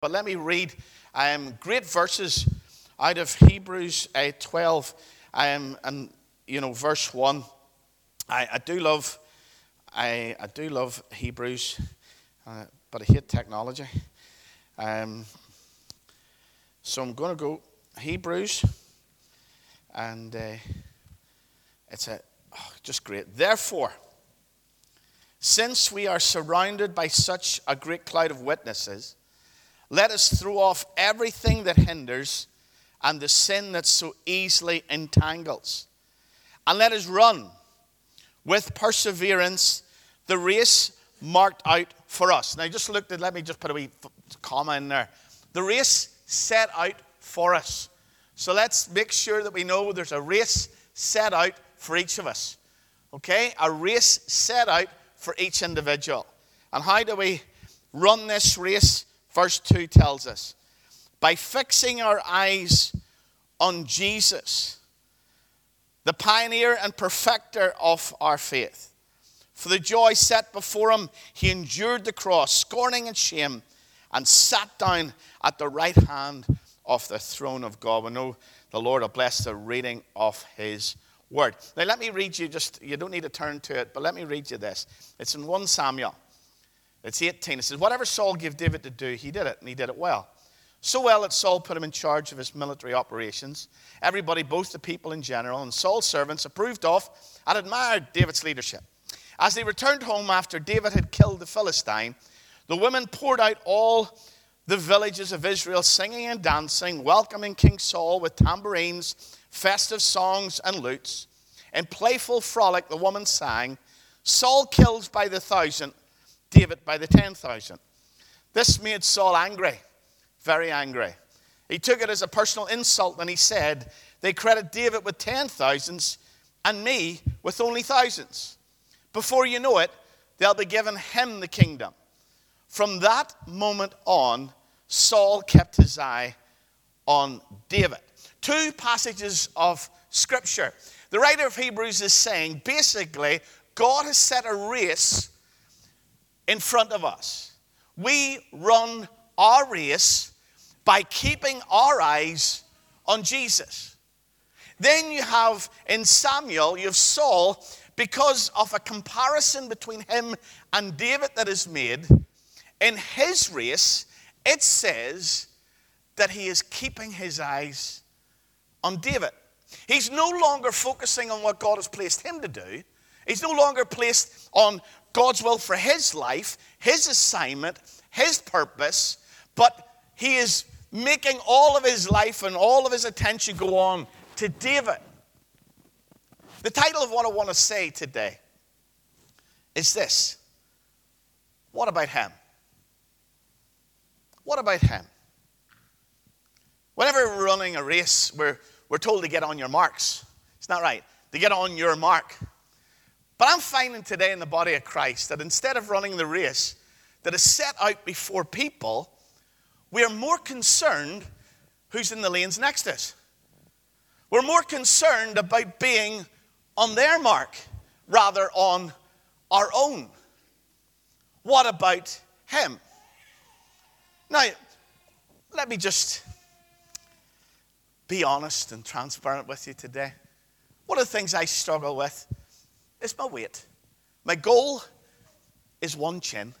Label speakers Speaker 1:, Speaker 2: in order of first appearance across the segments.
Speaker 1: But let me read um, great verses out of Hebrews uh, 12 um, and, you know, verse 1. I, I do love, I, I do love Hebrews, uh, but I hate technology. Um, so I'm going to go Hebrews, and uh, it's a, oh, just great. Therefore, since we are surrounded by such a great cloud of witnesses, let us throw off everything that hinders and the sin that so easily entangles. And let us run with perseverance the race marked out for us. Now, just looked at, let me just put a wee comma in there. The race set out for us. So let's make sure that we know there's a race set out for each of us. Okay? A race set out for each individual. And how do we run this race? Verse 2 tells us by fixing our eyes on Jesus, the pioneer and perfecter of our faith. For the joy set before him, he endured the cross, scorning and shame, and sat down at the right hand of the throne of God. We know the Lord will bless the reading of his word. Now, let me read you just, you don't need to turn to it, but let me read you this. It's in 1 Samuel. It's 18. It says, Whatever Saul gave David to do, he did it, and he did it well. So well that Saul put him in charge of his military operations. Everybody, both the people in general, and Saul's servants approved of and admired David's leadership. As they returned home after David had killed the Philistine, the women poured out all the villages of Israel, singing and dancing, welcoming King Saul with tambourines, festive songs, and lutes. In playful frolic, the woman sang, Saul kills by the thousand, David by the 10,000. This made Saul angry, very angry. He took it as a personal insult and he said, They credit David with ten thousands and me with only thousands. Before you know it, they'll be giving him the kingdom. From that moment on, Saul kept his eye on David. Two passages of scripture. The writer of Hebrews is saying basically, God has set a race in front of us. We run our race by keeping our eyes on Jesus. Then you have in Samuel, you have Saul, because of a comparison between him and David that is made. In his race, it says that he is keeping his eyes on David. He's no longer focusing on what God has placed him to do. He's no longer placed on God's will for his life, his assignment, his purpose, but he is making all of his life and all of his attention go on to David. The title of what I want to say today is this What about him? What about him? Whenever we're running a race, we're, we're told to get on your marks. It's not right. To get on your mark. But I'm finding today in the body of Christ that instead of running the race that is set out before people, we are more concerned who's in the lanes next to us. We're more concerned about being on their mark rather on our own. What about him? Now, let me just be honest and transparent with you today. One of the things I struggle with is my weight. My goal is one chin.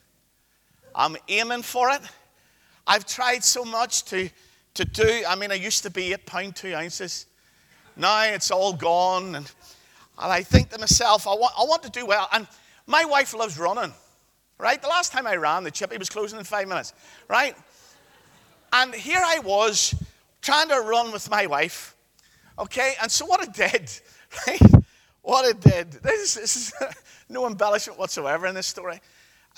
Speaker 1: I'm aiming for it. I've tried so much to, to do. I mean, I used to be eight pound two ounces. Now it's all gone. And, and I think to myself, I want, I want to do well. And my wife loves running, right? The last time I ran, the chippy was closing in five minutes, right? And here I was trying to run with my wife, okay? And so what I did, right? What it did. This, this is no embellishment whatsoever in this story.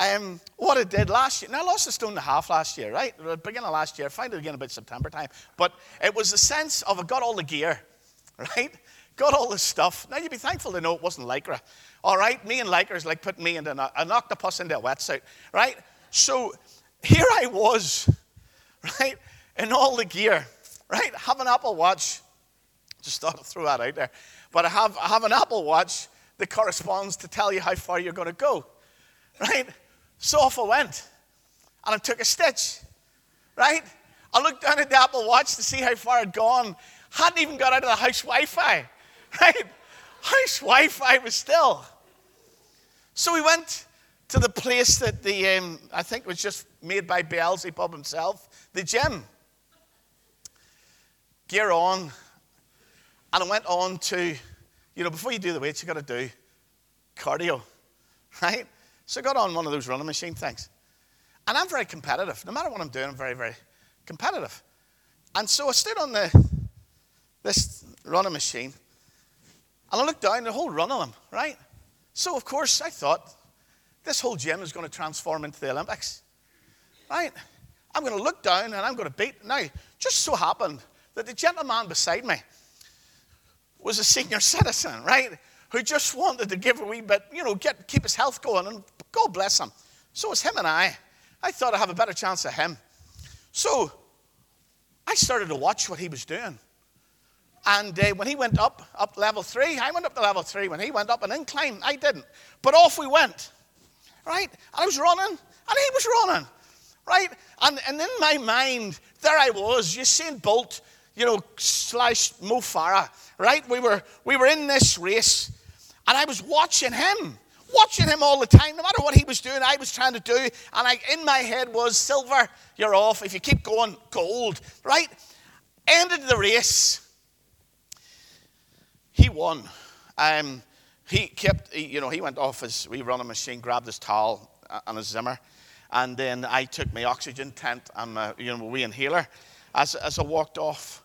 Speaker 1: Um, what it did last year. Now, I lost a stone and a half last year, right? beginning of last year. I it again about September time. But it was the sense of I got all the gear, right? Got all the stuff. Now, you'd be thankful to know it wasn't Lycra. All right? Me and Lycra is like putting me into an, an octopus into a wetsuit, right? So here I was, right? In all the gear, right? Have an Apple Watch. Just thought I'd throw that out there. But I have, I have an Apple Watch that corresponds to tell you how far you're going to go. Right? So off I went. And I took a stitch. right? I looked down at the Apple Watch to see how far I'd gone. Hadn't even got out of the house Wi Fi, right? House Wi Fi was still. So we went to the place that the, um, I think was just made by Beelzebub himself, the gym. Gear on. And I went on to, you know, before you do the weights, you've got to do cardio, right? So I got on one of those running machine things. And I'm very competitive. No matter what I'm doing, I'm very, very competitive. And so I stood on the this running machine, and I looked down, the whole run of them, right? So of course I thought, this whole gym is going to transform into the Olympics, right? I'm going to look down and I'm going to beat. Now, just so happened that the gentleman beside me was a senior citizen, right? Who just wanted to give a wee bit, you know, get, keep his health going, and God bless him. So was him and I. I thought I'd have a better chance of him. So I started to watch what he was doing. And uh, when he went up, up level three, I went up to level three. When he went up an incline, I didn't. But off we went, right? I was running, and he was running, right? And, and in my mind, there I was, Usain Bolt, you know, slash Mo Farah, right? We were, we were in this race, and I was watching him, watching him all the time. No matter what he was doing, I was trying to do. And I, in my head was, silver, you're off. If you keep going, gold, right? Ended the race he won. Um, he kept, he, you know, he went off his, we run a machine, grabbed his towel and his Zimmer, and then I took my oxygen tent and my, you know, wee inhaler as, as I walked off.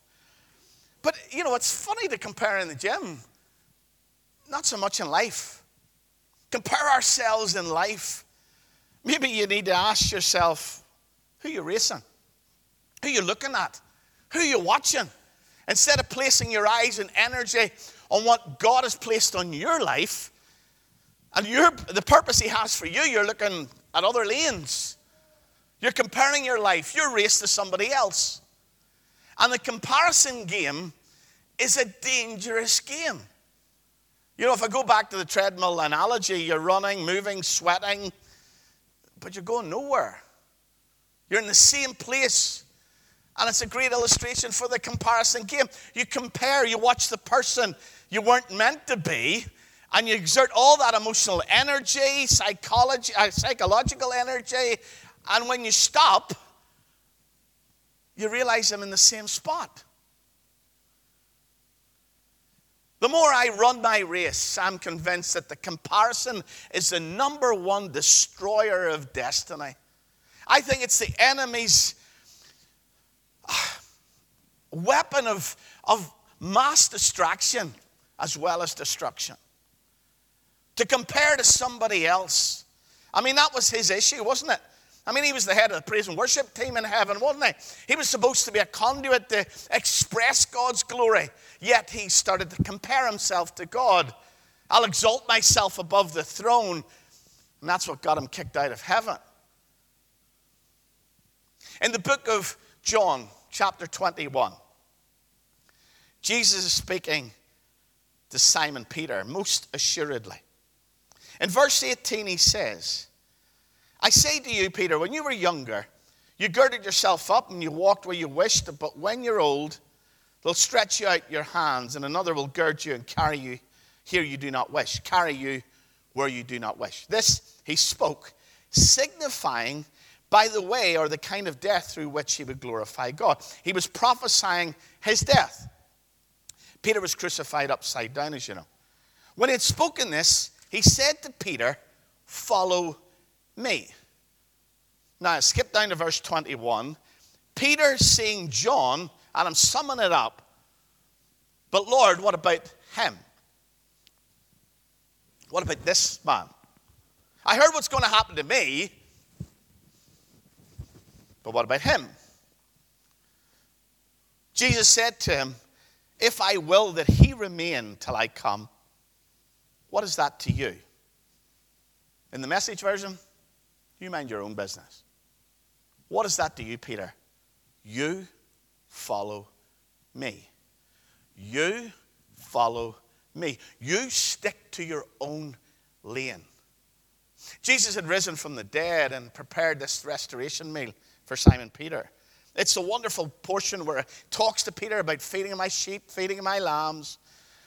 Speaker 1: But, you know, it's funny to compare in the gym, not so much in life. Compare ourselves in life. Maybe you need to ask yourself, who you're racing? Who you're looking at? Who you're watching? Instead of placing your eyes and energy on what God has placed on your life and your, the purpose He has for you, you're looking at other lanes. You're comparing your life, your race to somebody else. And the comparison game is a dangerous game. You know, if I go back to the treadmill analogy, you're running, moving, sweating, but you're going nowhere. You're in the same place. And it's a great illustration for the comparison game. You compare, you watch the person you weren't meant to be, and you exert all that emotional energy, psychology, uh, psychological energy, and when you stop, you realize I'm in the same spot. The more I run my race, I'm convinced that the comparison is the number one destroyer of destiny. I think it's the enemy's ah, weapon of, of mass distraction as well as destruction. To compare to somebody else. I mean, that was his issue, wasn't it? I mean, he was the head of the praise and worship team in heaven, wasn't he? He was supposed to be a conduit to express God's glory, yet he started to compare himself to God. I'll exalt myself above the throne, and that's what got him kicked out of heaven. In the book of John, chapter 21, Jesus is speaking to Simon Peter, most assuredly. In verse 18, he says, I say to you, Peter, when you were younger, you girded yourself up and you walked where you wished, but when you're old, they'll stretch you out your hands, and another will gird you and carry you here you do not wish, carry you where you do not wish. This he spoke, signifying by the way or the kind of death through which he would glorify God. He was prophesying his death. Peter was crucified upside down, as you know. When he had spoken this, he said to Peter, Follow me. Now, skip down to verse 21. Peter seeing John, and I'm summing it up. But Lord, what about him? What about this man? I heard what's going to happen to me, but what about him? Jesus said to him, if I will that he remain till I come, what is that to you? In the message version, you mind your own business. What is that to you, Peter? You follow me. You follow me. You stick to your own lane. Jesus had risen from the dead and prepared this restoration meal for Simon Peter. It's a wonderful portion where it talks to Peter about feeding my sheep, feeding my lambs.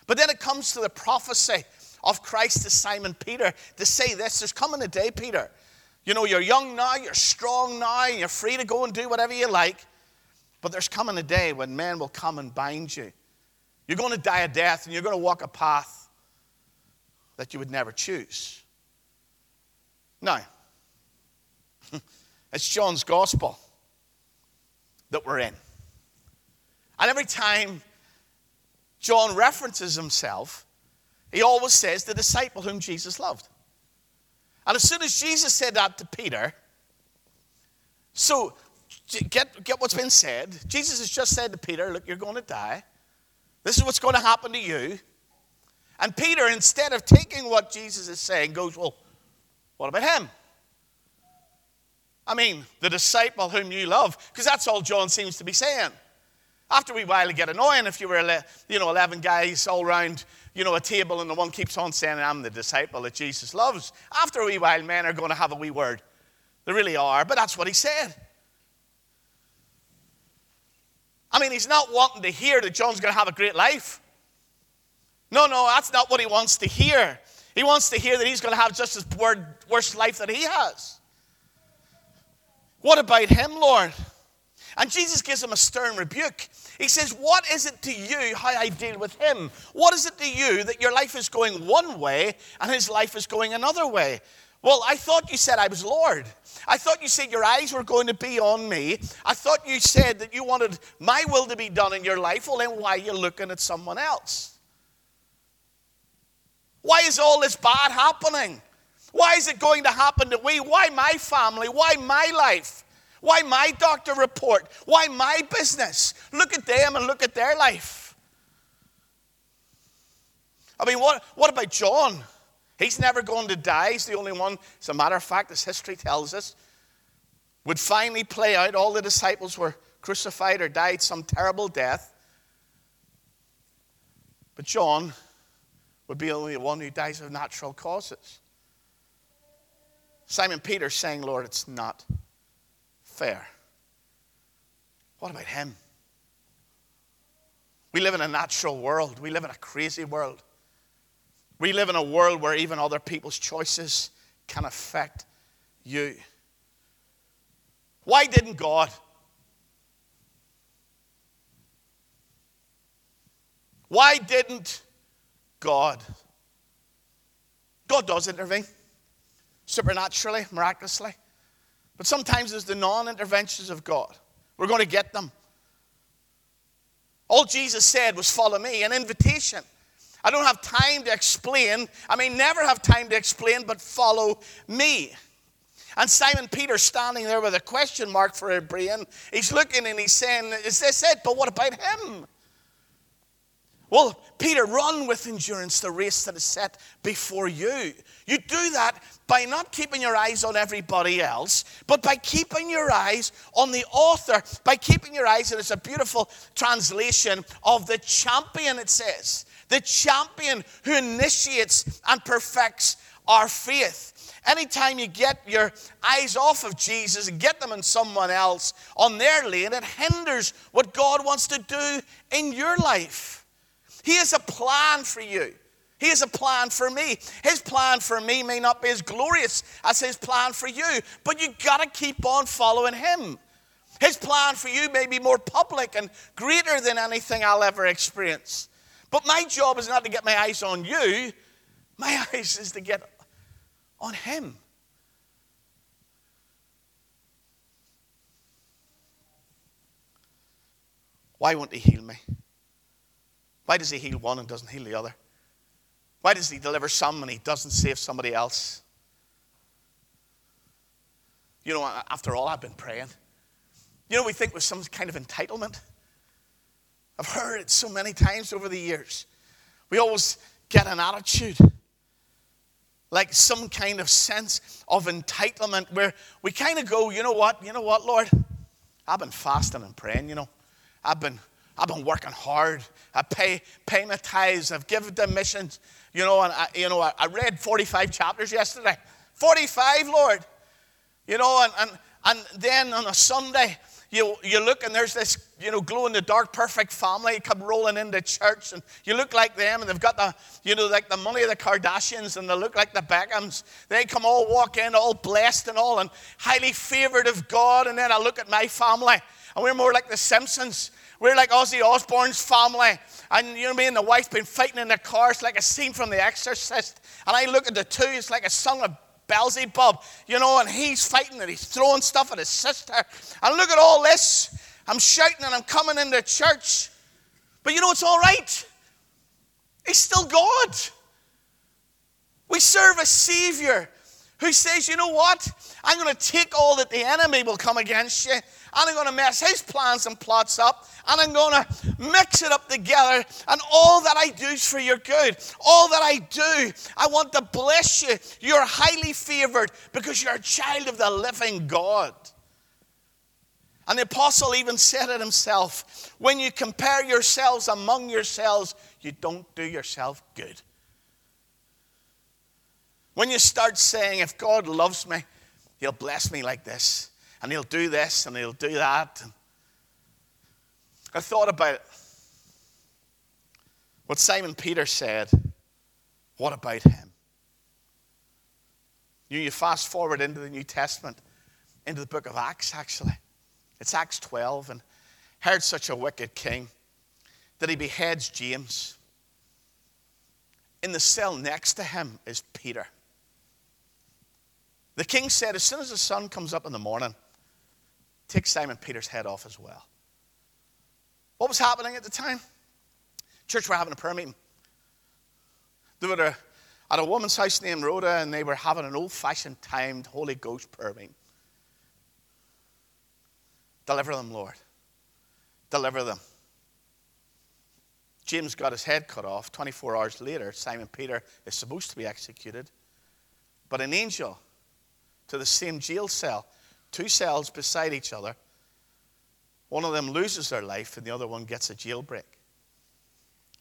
Speaker 1: But then it comes to the prophecy of Christ to Simon Peter to say this there's coming a day, Peter. You know, you're young now, you're strong now, you're free to go and do whatever you like. But there's coming a day when men will come and bind you. You're going to die a death and you're going to walk a path that you would never choose. Now, it's John's gospel that we're in. And every time John references himself, he always says the disciple whom Jesus loved. And as soon as Jesus said that to Peter, so get, get what's been said. Jesus has just said to Peter, Look, you're going to die. This is what's going to happen to you. And Peter, instead of taking what Jesus is saying, goes, Well, what about him? I mean, the disciple whom you love, because that's all John seems to be saying. After a while, it get annoying if you were, you know, 11 guys all around, you know, a table and the one keeps on saying, I'm the disciple that Jesus loves. After a wee while, men are going to have a wee word. They really are, but that's what he said. I mean, he's not wanting to hear that John's going to have a great life. No, no, that's not what he wants to hear. He wants to hear that he's going to have just as worse life that he has. What about him, Lord? And Jesus gives him a stern rebuke. He says, What is it to you how I deal with him? What is it to you that your life is going one way and his life is going another way? Well, I thought you said I was Lord. I thought you said your eyes were going to be on me. I thought you said that you wanted my will to be done in your life. Well, then why are you looking at someone else? Why is all this bad happening? Why is it going to happen to we? Why my family? Why my life? Why my doctor report? Why my business? Look at them and look at their life. I mean, what, what about John? He's never going to die. He's the only one, as a matter of fact, as history tells us, would finally play out. All the disciples were crucified or died some terrible death. But John would be only the one who dies of natural causes. Simon Peter saying, Lord, it's not fair. What about him? We live in a natural world. We live in a crazy world. We live in a world where even other people's choices can affect you. Why didn't God? Why didn't God? God does intervene supernaturally, miraculously. But sometimes it's the non interventions of God. We're going to get them. All Jesus said was, Follow me, an invitation. I don't have time to explain. I may never have time to explain, but follow me. And Simon Peter standing there with a question mark for a brain. He's looking and he's saying, Is this it? But what about him? Well, Peter, run with endurance the race that is set before you. You do that by not keeping your eyes on everybody else, but by keeping your eyes on the author, by keeping your eyes, and it's a beautiful translation of the champion, it says. The champion who initiates and perfects our faith. Anytime you get your eyes off of Jesus and get them on someone else on their lane, it hinders what God wants to do in your life. He has a plan for you. He has a plan for me. His plan for me may not be as glorious as his plan for you, but you got to keep on following him. His plan for you may be more public and greater than anything I'll ever experience. But my job is not to get my eyes on you, my eyes is to get on him. Why won't he heal me? Why does he heal one and doesn't heal the other? Why does he deliver some and he doesn't save somebody else? You know, after all, I've been praying. You know, we think with some kind of entitlement. I've heard it so many times over the years. We always get an attitude, like some kind of sense of entitlement where we kind of go, you know what, you know what, Lord? I've been fasting and praying, you know. I've been I've been working hard. I pay, pay my tithes. I've given to missions. You know, and I, you know, I, read 45 chapters yesterday. 45, Lord. You know, and, and, and then on a Sunday, you, you look and there's this, you know, glow in the dark, perfect family come rolling into church and you look like them and they've got the, you know, like the money of the Kardashians and they look like the Beckhams. They come all walk in all blessed and all and highly favored of God. And then I look at my family and we're more like the Simpsons. We're like Ozzy Osbourne's family. And you know me and the wife been fighting in the car. It's like a scene from The Exorcist. And I look at the two, it's like a song of Beelzebub, you know, and he's fighting and he's throwing stuff at his sister. And look at all this. I'm shouting and I'm coming into church. But you know, it's all right. He's still God. We serve a Savior who says, you know what? I'm going to take all that the enemy will come against you and I'm going to mess his plans and plots up, and I'm going to mix it up together. And all that I do is for your good. All that I do, I want to bless you. You're highly favored because you're a child of the living God. And the apostle even said it himself when you compare yourselves among yourselves, you don't do yourself good. When you start saying, if God loves me, he'll bless me like this and he'll do this and he'll do that. I thought about what Simon Peter said. What about him? You, you fast forward into the New Testament, into the book of Acts, actually. It's Acts 12, and Herod such a wicked king that he beheads James. In the cell next to him is Peter. The king said, As soon as the sun comes up in the morning, take Simon Peter's head off as well. What was happening at the time? Church were having a prayer meeting. They were at a woman's house named Rhoda, and they were having an old fashioned timed Holy Ghost prayer meeting. Deliver them, Lord. Deliver them. James got his head cut off. 24 hours later, Simon Peter is supposed to be executed. But an angel to the same jail cell two cells beside each other. One of them loses their life and the other one gets a jailbreak.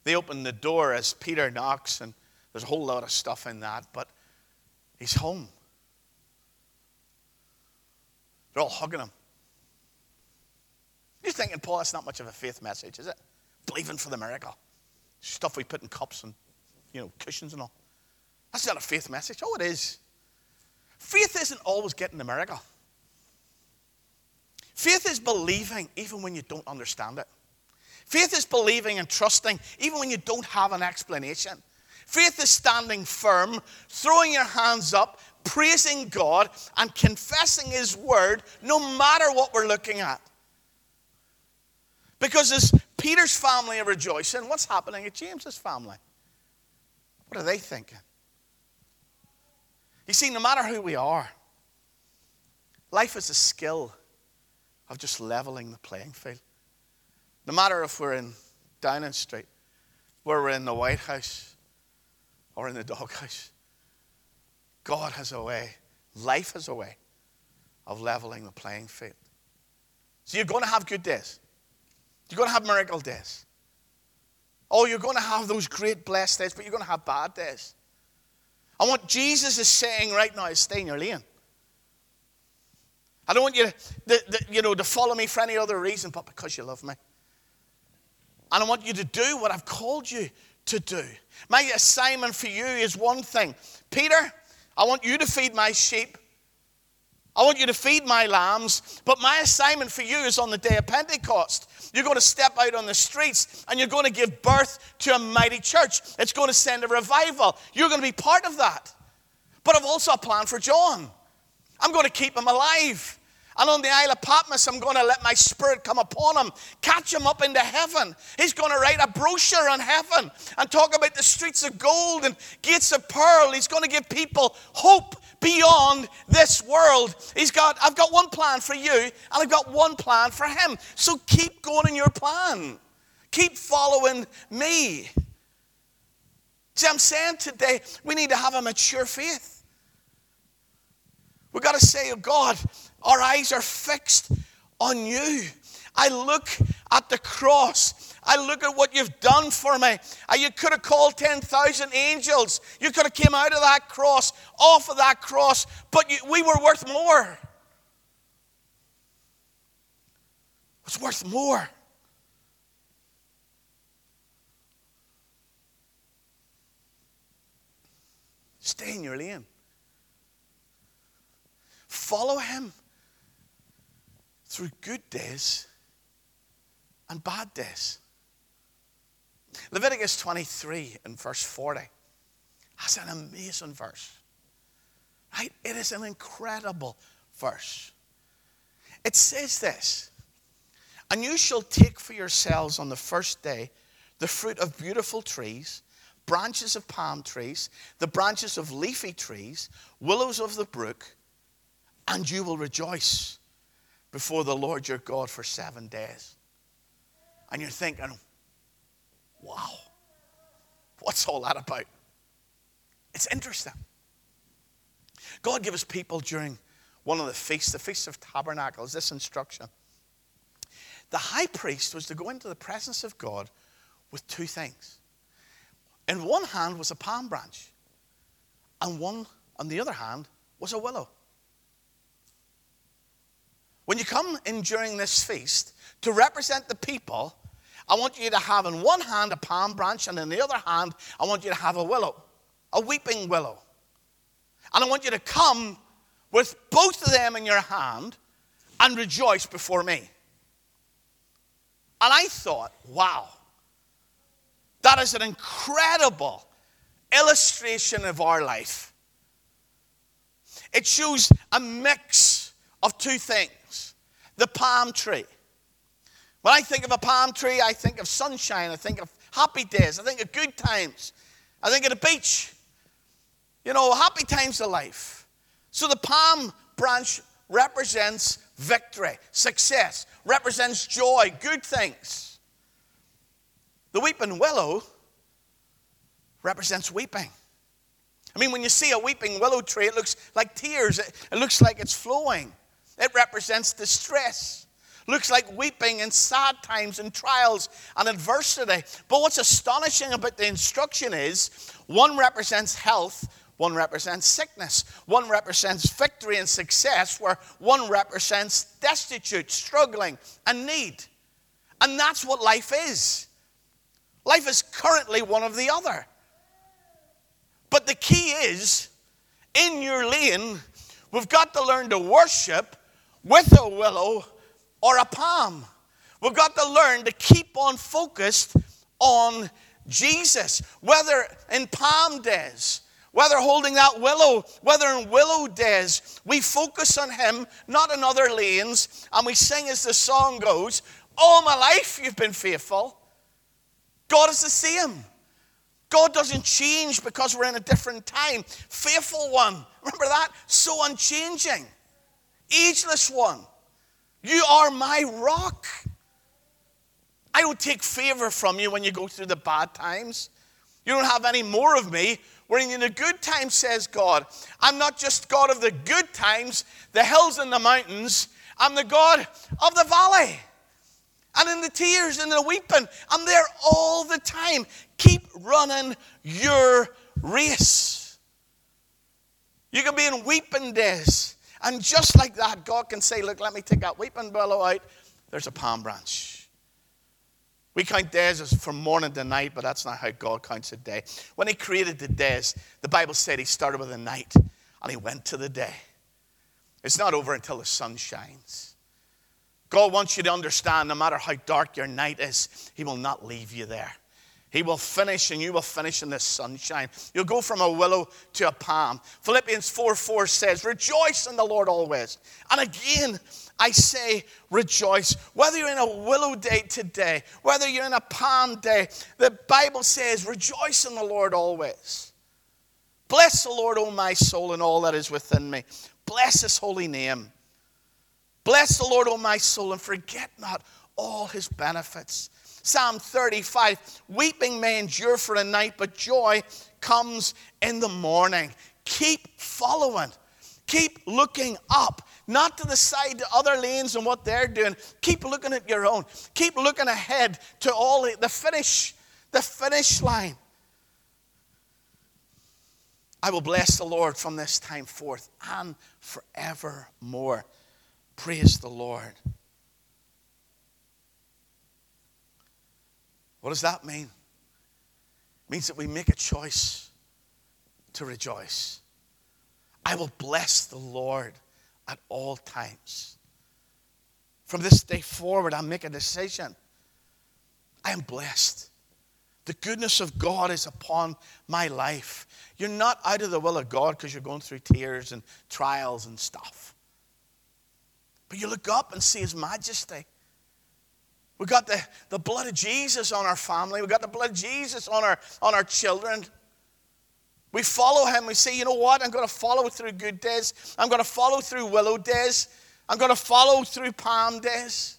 Speaker 1: They open the door as Peter knocks, and there's a whole lot of stuff in that, but he's home. They're all hugging him. You're thinking, Paul, that's not much of a faith message, is it? Believing for the miracle. Stuff we put in cups and you know, cushions and all. That's not a faith message. Oh, it is. Faith isn't always getting the miracle. Faith is believing even when you don't understand it. Faith is believing and trusting even when you don't have an explanation. Faith is standing firm, throwing your hands up, praising God, and confessing His word no matter what we're looking at. Because as Peter's family are rejoicing, what's happening at James's family? What are they thinking? You see, no matter who we are, life is a skill of just leveling the playing field. No matter if we're in Downing Street, where we're in the White House, or in the doghouse, God has a way, life has a way of leveling the playing field. So you're going to have good days. You're going to have miracle days. Oh, you're going to have those great blessed days, but you're going to have bad days. And what Jesus is saying right now is stay in your lane. I don't want you to, you know, to follow me for any other reason but because you love me. And I want you to do what I've called you to do. My assignment for you is one thing Peter, I want you to feed my sheep. I want you to feed my lambs, but my assignment for you is on the day of Pentecost. You're going to step out on the streets and you're going to give birth to a mighty church. It's going to send a revival. You're going to be part of that. But I've also a plan for John. I'm going to keep him alive. And on the Isle of Patmos, I'm going to let my spirit come upon him, catch him up into heaven. He's going to write a brochure on heaven and talk about the streets of gold and gates of pearl. He's going to give people hope beyond this world. He's got, I've got one plan for you, and I've got one plan for him. So keep going in your plan. Keep following me. See, I'm saying today we need to have a mature faith. We've got to say, oh God, our eyes are fixed on you. I look at the cross. I look at what you've done for me. Uh, you could have called 10,000 angels. You could have came out of that cross, off of that cross, but you, we were worth more. It's worth more. Stay in your lane. Follow him through good days and bad days. Leviticus 23 and verse 40. That's an amazing verse. Right? It is an incredible verse. It says this And you shall take for yourselves on the first day the fruit of beautiful trees, branches of palm trees, the branches of leafy trees, willows of the brook, and you will rejoice before the Lord your God for seven days. And you're thinking, wow, what's all that about? It's interesting. God gave us people during one of the feasts, the Feast of Tabernacles, this instruction. The high priest was to go into the presence of God with two things. In one hand was a palm branch, and one on the other hand was a willow. When you come in during this feast to represent the people, I want you to have in one hand a palm branch, and in the other hand, I want you to have a willow, a weeping willow. And I want you to come with both of them in your hand and rejoice before me. And I thought, wow, that is an incredible illustration of our life. It shows a mix of two things the palm tree. When I think of a palm tree, I think of sunshine, I think of happy days, I think of good times, I think of the beach. You know, happy times of life. So the palm branch represents victory, success, represents joy, good things. The weeping willow represents weeping. I mean, when you see a weeping willow tree, it looks like tears, it, it looks like it's flowing. It represents distress. Looks like weeping in sad times and trials and adversity. But what's astonishing about the instruction is one represents health, one represents sickness. One represents victory and success, where one represents destitute, struggling, and need. And that's what life is. Life is currently one of the other. But the key is in your lane, we've got to learn to worship with a willow or a palm. We've got to learn to keep on focused on Jesus, whether in palm days whether holding that willow, whether in willow days, we focus on Him, not in other lanes, and we sing as the song goes, All my life you've been faithful. God is the same. God doesn't change because we're in a different time. Faithful one. Remember that? So unchanging. Ageless one. You are my rock. I will take favor from you when you go through the bad times. You don't have any more of me when in the good times, says God, I'm not just God of the good times, the hills and the mountains, I'm the God of the valley. And in the tears and the weeping, I'm there all the time. Keep running your race. You can be in weeping days. And just like that, God can say, Look, let me take that weeping willow out. There's a palm branch. We count days as from morning to night, but that's not how God counts a day. When He created the days, the Bible said He started with a night and He went to the day. It's not over until the sun shines. God wants you to understand no matter how dark your night is, He will not leave you there. He will finish and you will finish in the sunshine. You'll go from a willow to a palm. Philippians 4 4 says, Rejoice in the Lord always. And again, I say rejoice. Whether you're in a willow day today, whether you're in a palm day, the Bible says rejoice in the Lord always. Bless the Lord, O my soul, and all that is within me. Bless his holy name. Bless the Lord, O my soul, and forget not all his benefits. Psalm 35 Weeping may endure for a night, but joy comes in the morning. Keep following, keep looking up not to the side to other lanes and what they're doing. Keep looking at your own. Keep looking ahead to all the finish, the finish line. I will bless the Lord from this time forth and forevermore. Praise the Lord. What does that mean? It means that we make a choice to rejoice. I will bless the Lord at all times. From this day forward, I make a decision. I am blessed. The goodness of God is upon my life. You're not out of the will of God because you're going through tears and trials and stuff. But you look up and see His majesty. We've got the, the blood of Jesus on our family. We've got the blood of Jesus on our, on our children. We follow him. We say, you know what? I'm going to follow through good days. I'm going to follow through willow days. I'm going to follow through palm days.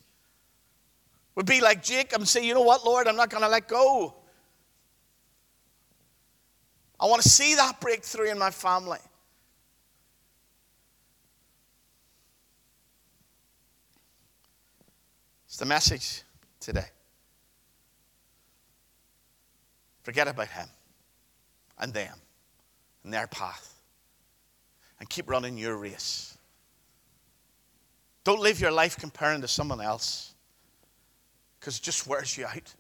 Speaker 1: We'd be like Jacob and say, you know what, Lord? I'm not going to let go. I want to see that breakthrough in my family. It's the message today. Forget about him and them and their path and keep running your race. Don't live your life comparing to someone else because it just wears you out. It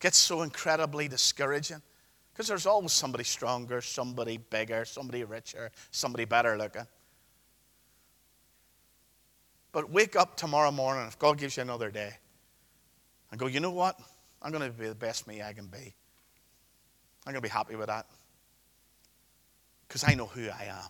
Speaker 1: gets so incredibly discouraging because there's always somebody stronger, somebody bigger, somebody richer, somebody better looking. But wake up tomorrow morning, if God gives you another day, and go, you know what? I'm going to be the best me I can be. I'm going to be happy with that. Because I know who I am.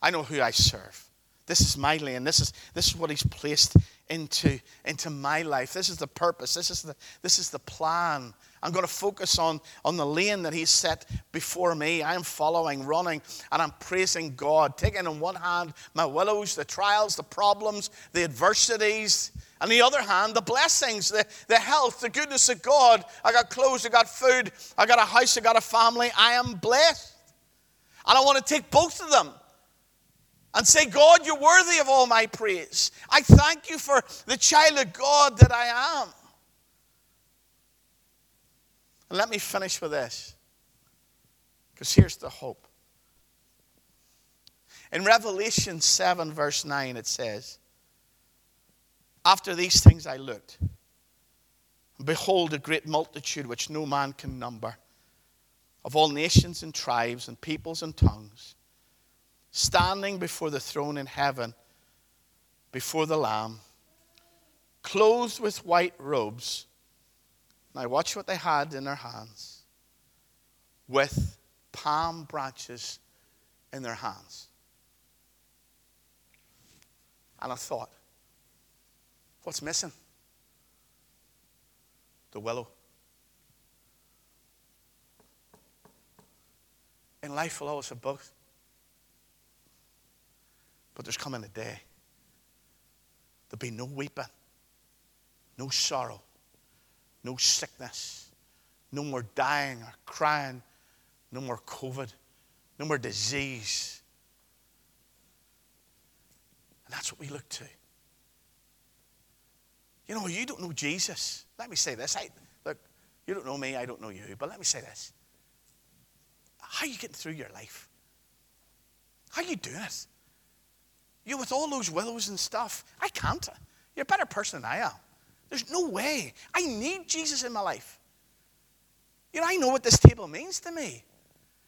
Speaker 1: I know who I serve. This is my lane. This is, this is what He's placed into, into my life. This is the purpose. This is the, this is the plan. I'm going to focus on, on the lane that He's set before me. I'm following, running, and I'm praising God, taking in one hand my willows, the trials, the problems, the adversities, on the other hand, the blessings, the, the health, the goodness of God. I got clothes, I got food, I got a house, I got a family. I am blessed. And I want to take both of them and say, God, you're worthy of all my praise. I thank you for the child of God that I am. And let me finish with this, because here's the hope. In Revelation 7, verse 9, it says, after these things I looked, and behold, a great multitude which no man can number, of all nations and tribes and peoples and tongues, standing before the throne in heaven, before the Lamb, clothed with white robes. Now, watch what they had in their hands with palm branches in their hands. And I thought, What's missing? The willow. In life, we'll always have both. But there's coming a day. There'll be no weeping, no sorrow, no sickness, no more dying or crying, no more COVID, no more disease. And that's what we look to. You know, you don't know Jesus. Let me say this. I, look, you don't know me, I don't know you, but let me say this. How are you getting through your life? How are you doing it? You with all those willows and stuff. I can't. You're a better person than I am. There's no way. I need Jesus in my life. You know, I know what this table means to me.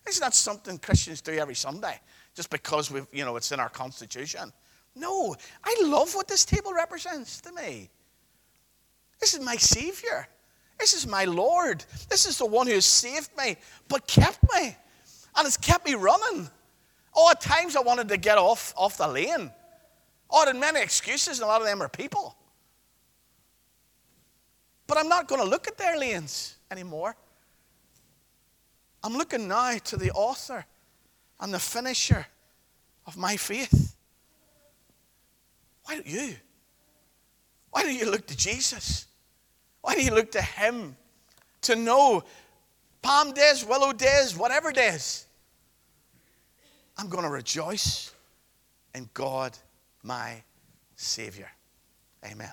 Speaker 1: It's not something Christians do every Sunday just because we you know, it's in our constitution. No, I love what this table represents to me. This is my Savior. This is my Lord. This is the one who has saved me, but kept me. And has kept me running. Oh, at times I wanted to get off, off the lane. Oh, I had many excuses, and a lot of them are people. But I'm not going to look at their lanes anymore. I'm looking now to the author and the finisher of my faith. Why don't you? Why don't you look to Jesus? Why do you look to Him to know palm days, willow days, whatever days? I'm going to rejoice in God, my Savior. Amen.